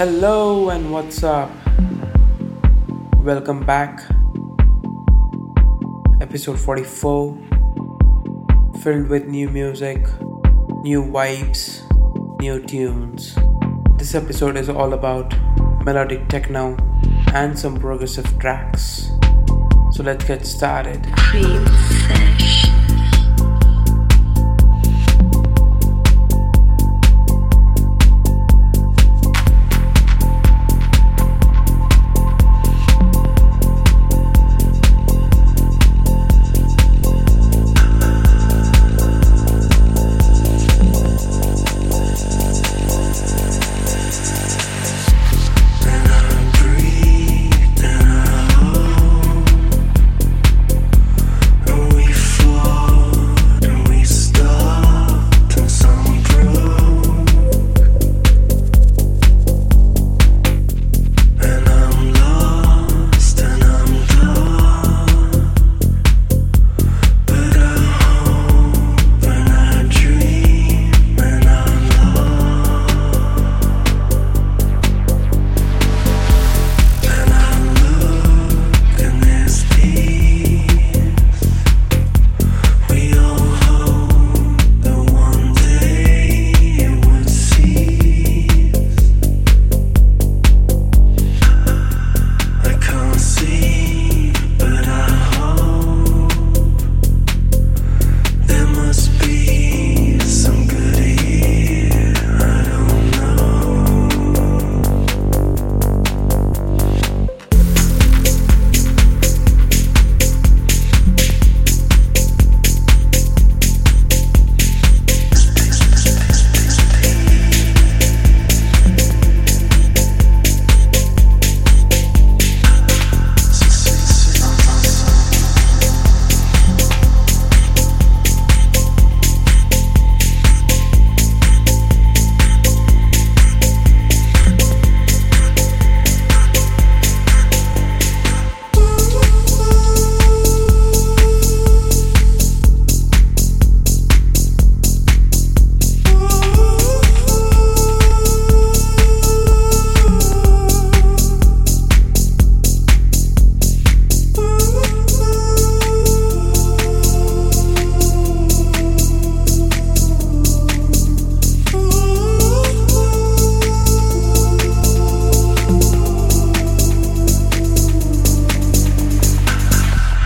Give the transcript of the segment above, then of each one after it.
Hello and what's up? Welcome back. Episode 44 filled with new music, new vibes, new tunes. This episode is all about melodic techno and some progressive tracks. So let's get started.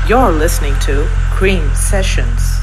You're listening to Cream Sessions.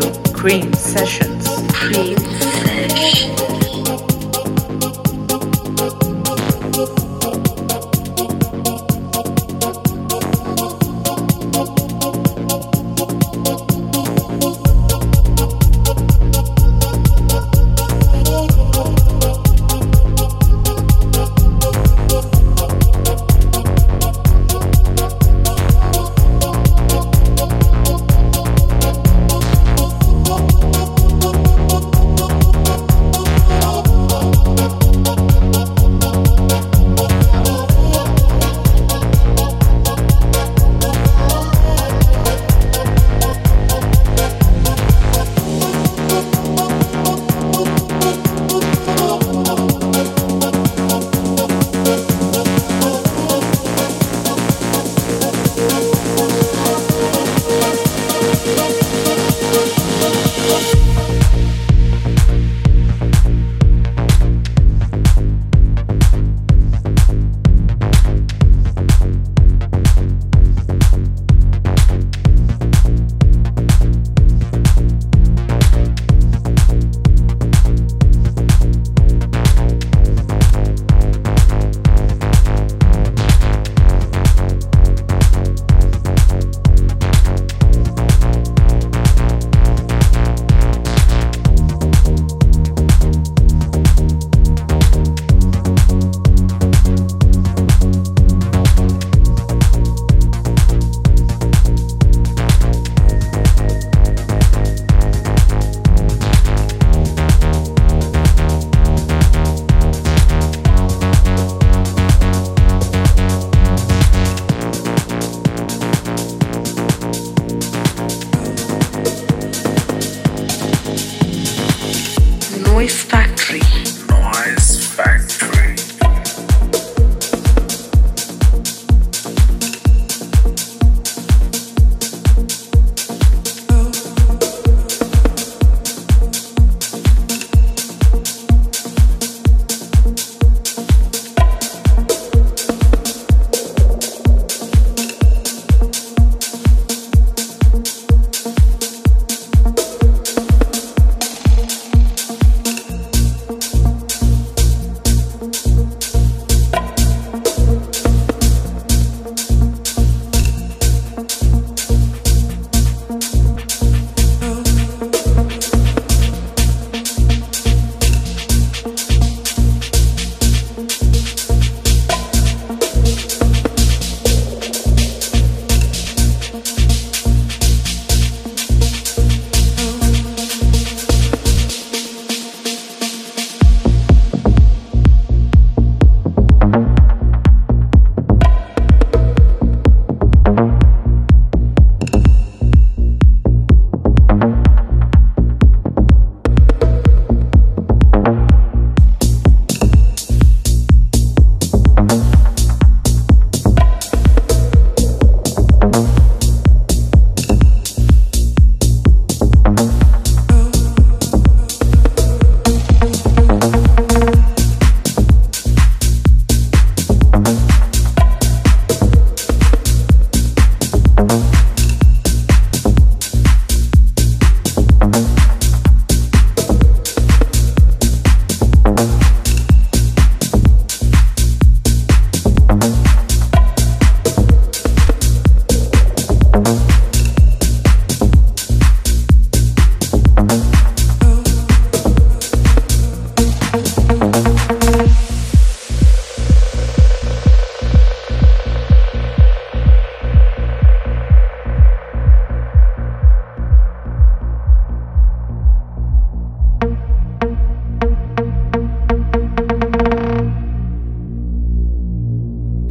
To Cream Sessions.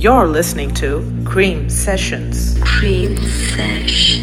You're listening to Cream Sessions. Cream Session.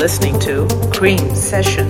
Listening to Cream Sessions.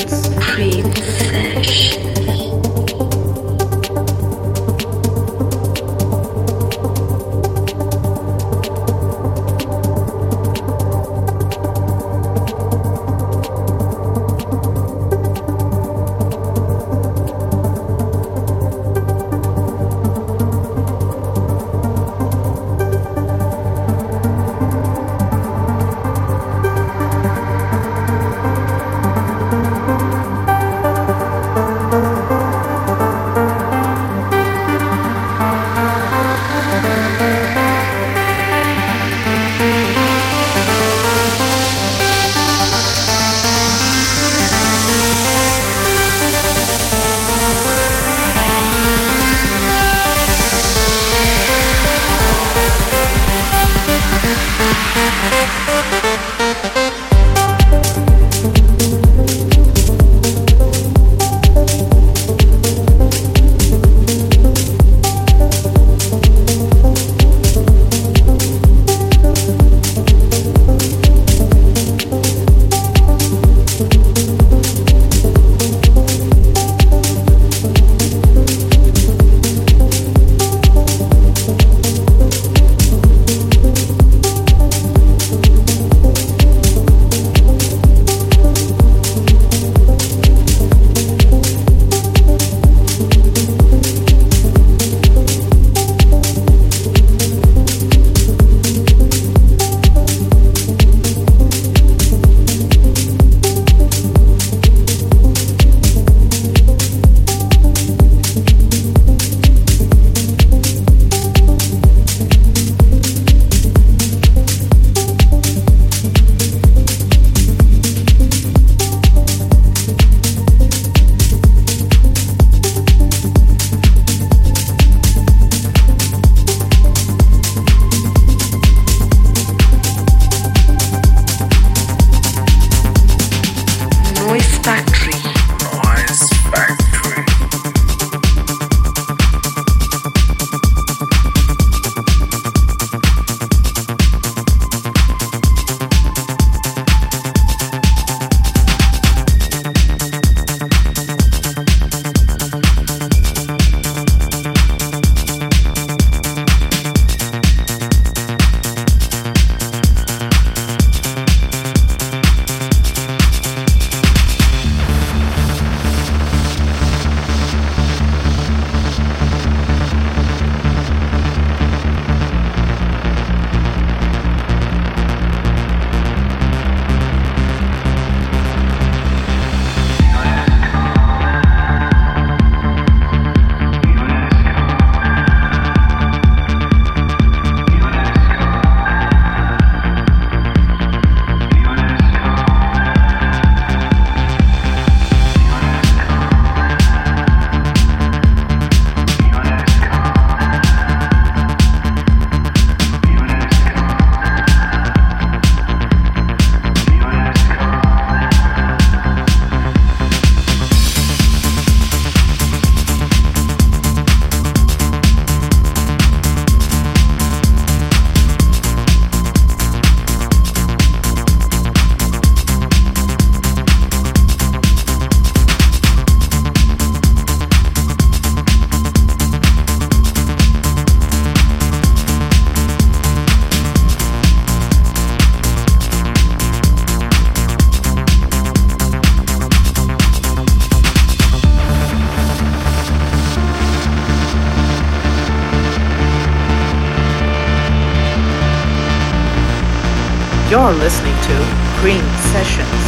You're listening to Cream Sessions.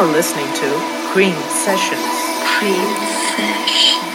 You're listening to Cream Sessions. Cream Session.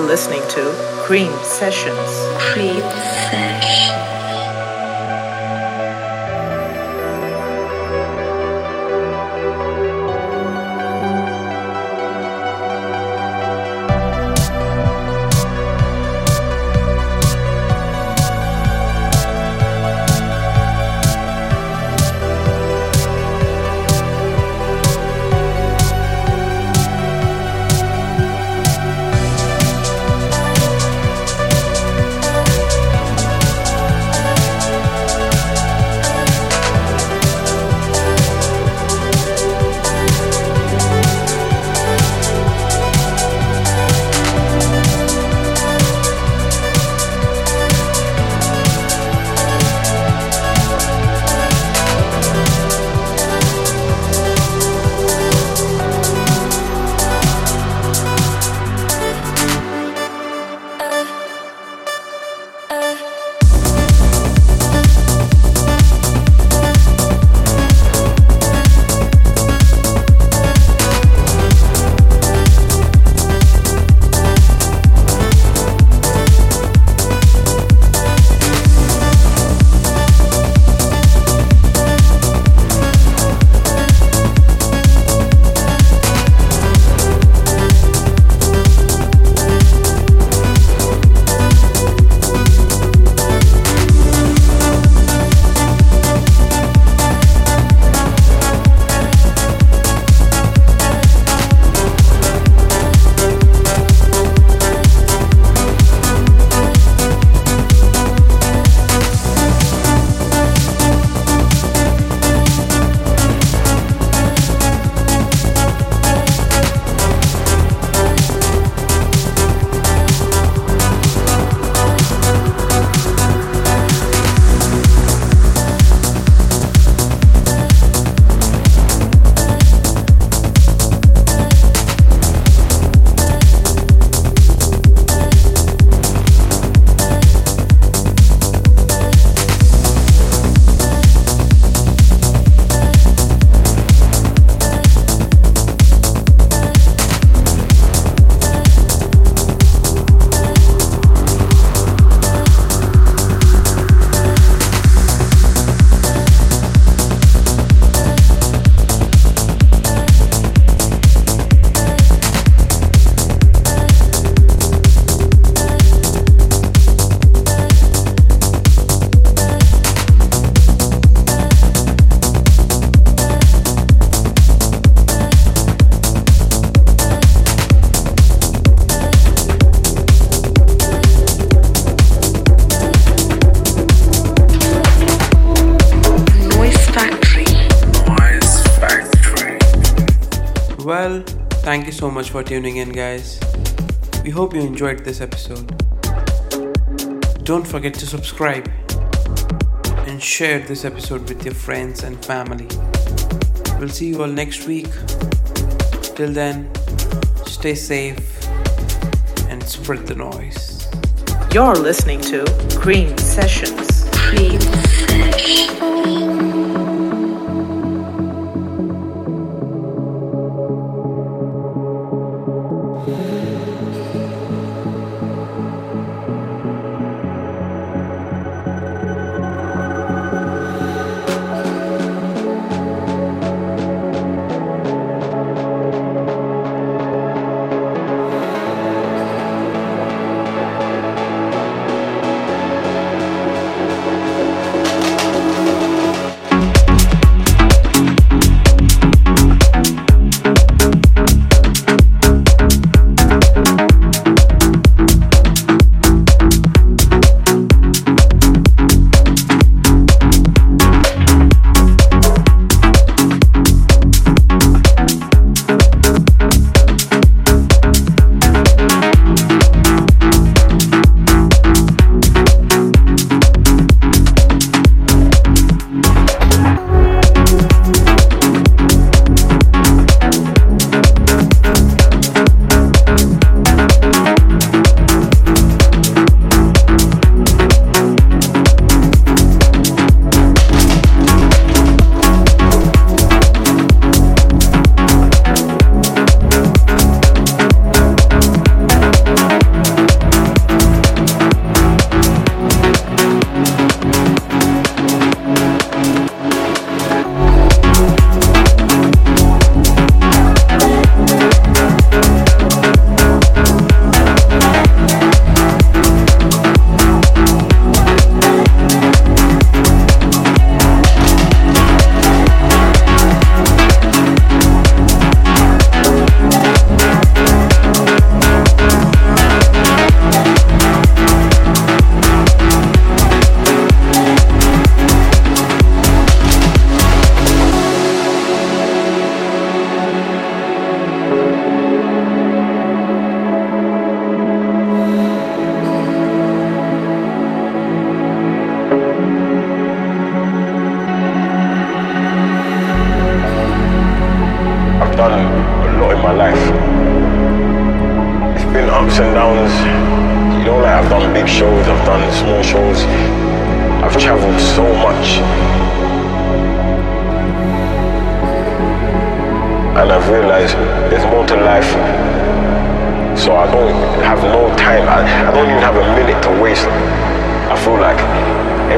You're much for tuning in, guys. We hope you enjoyed this episode. Don't forget to subscribe and share this episode with your friends and family. We'll see you all next week. Till then, stay safe and spread the noise. You're listening to Cream Sessions. Cream Sessions.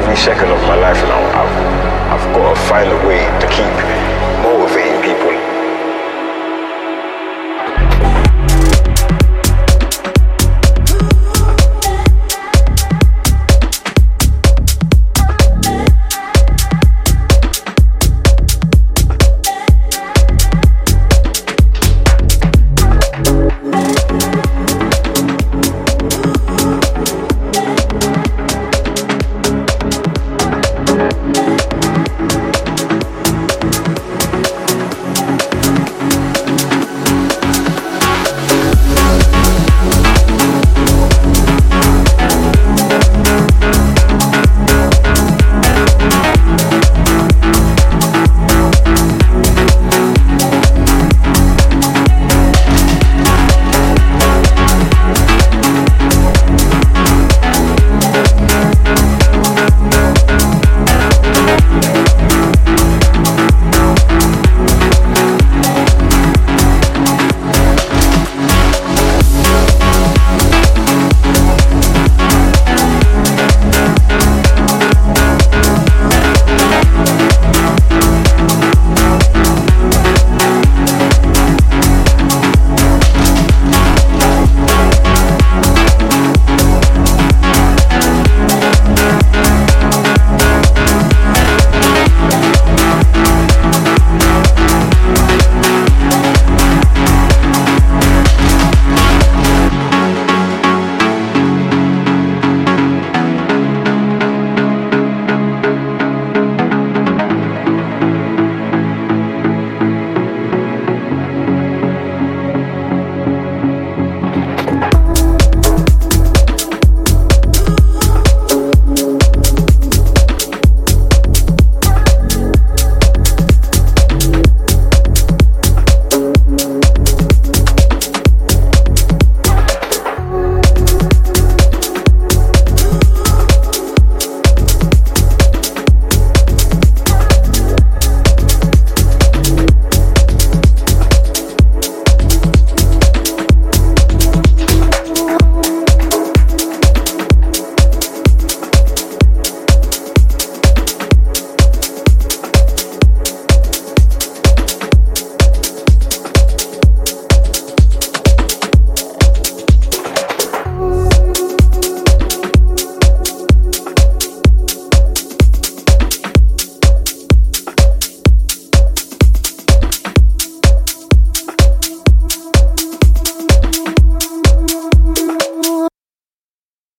Every second of my life now, I've, I've got to find a way to keep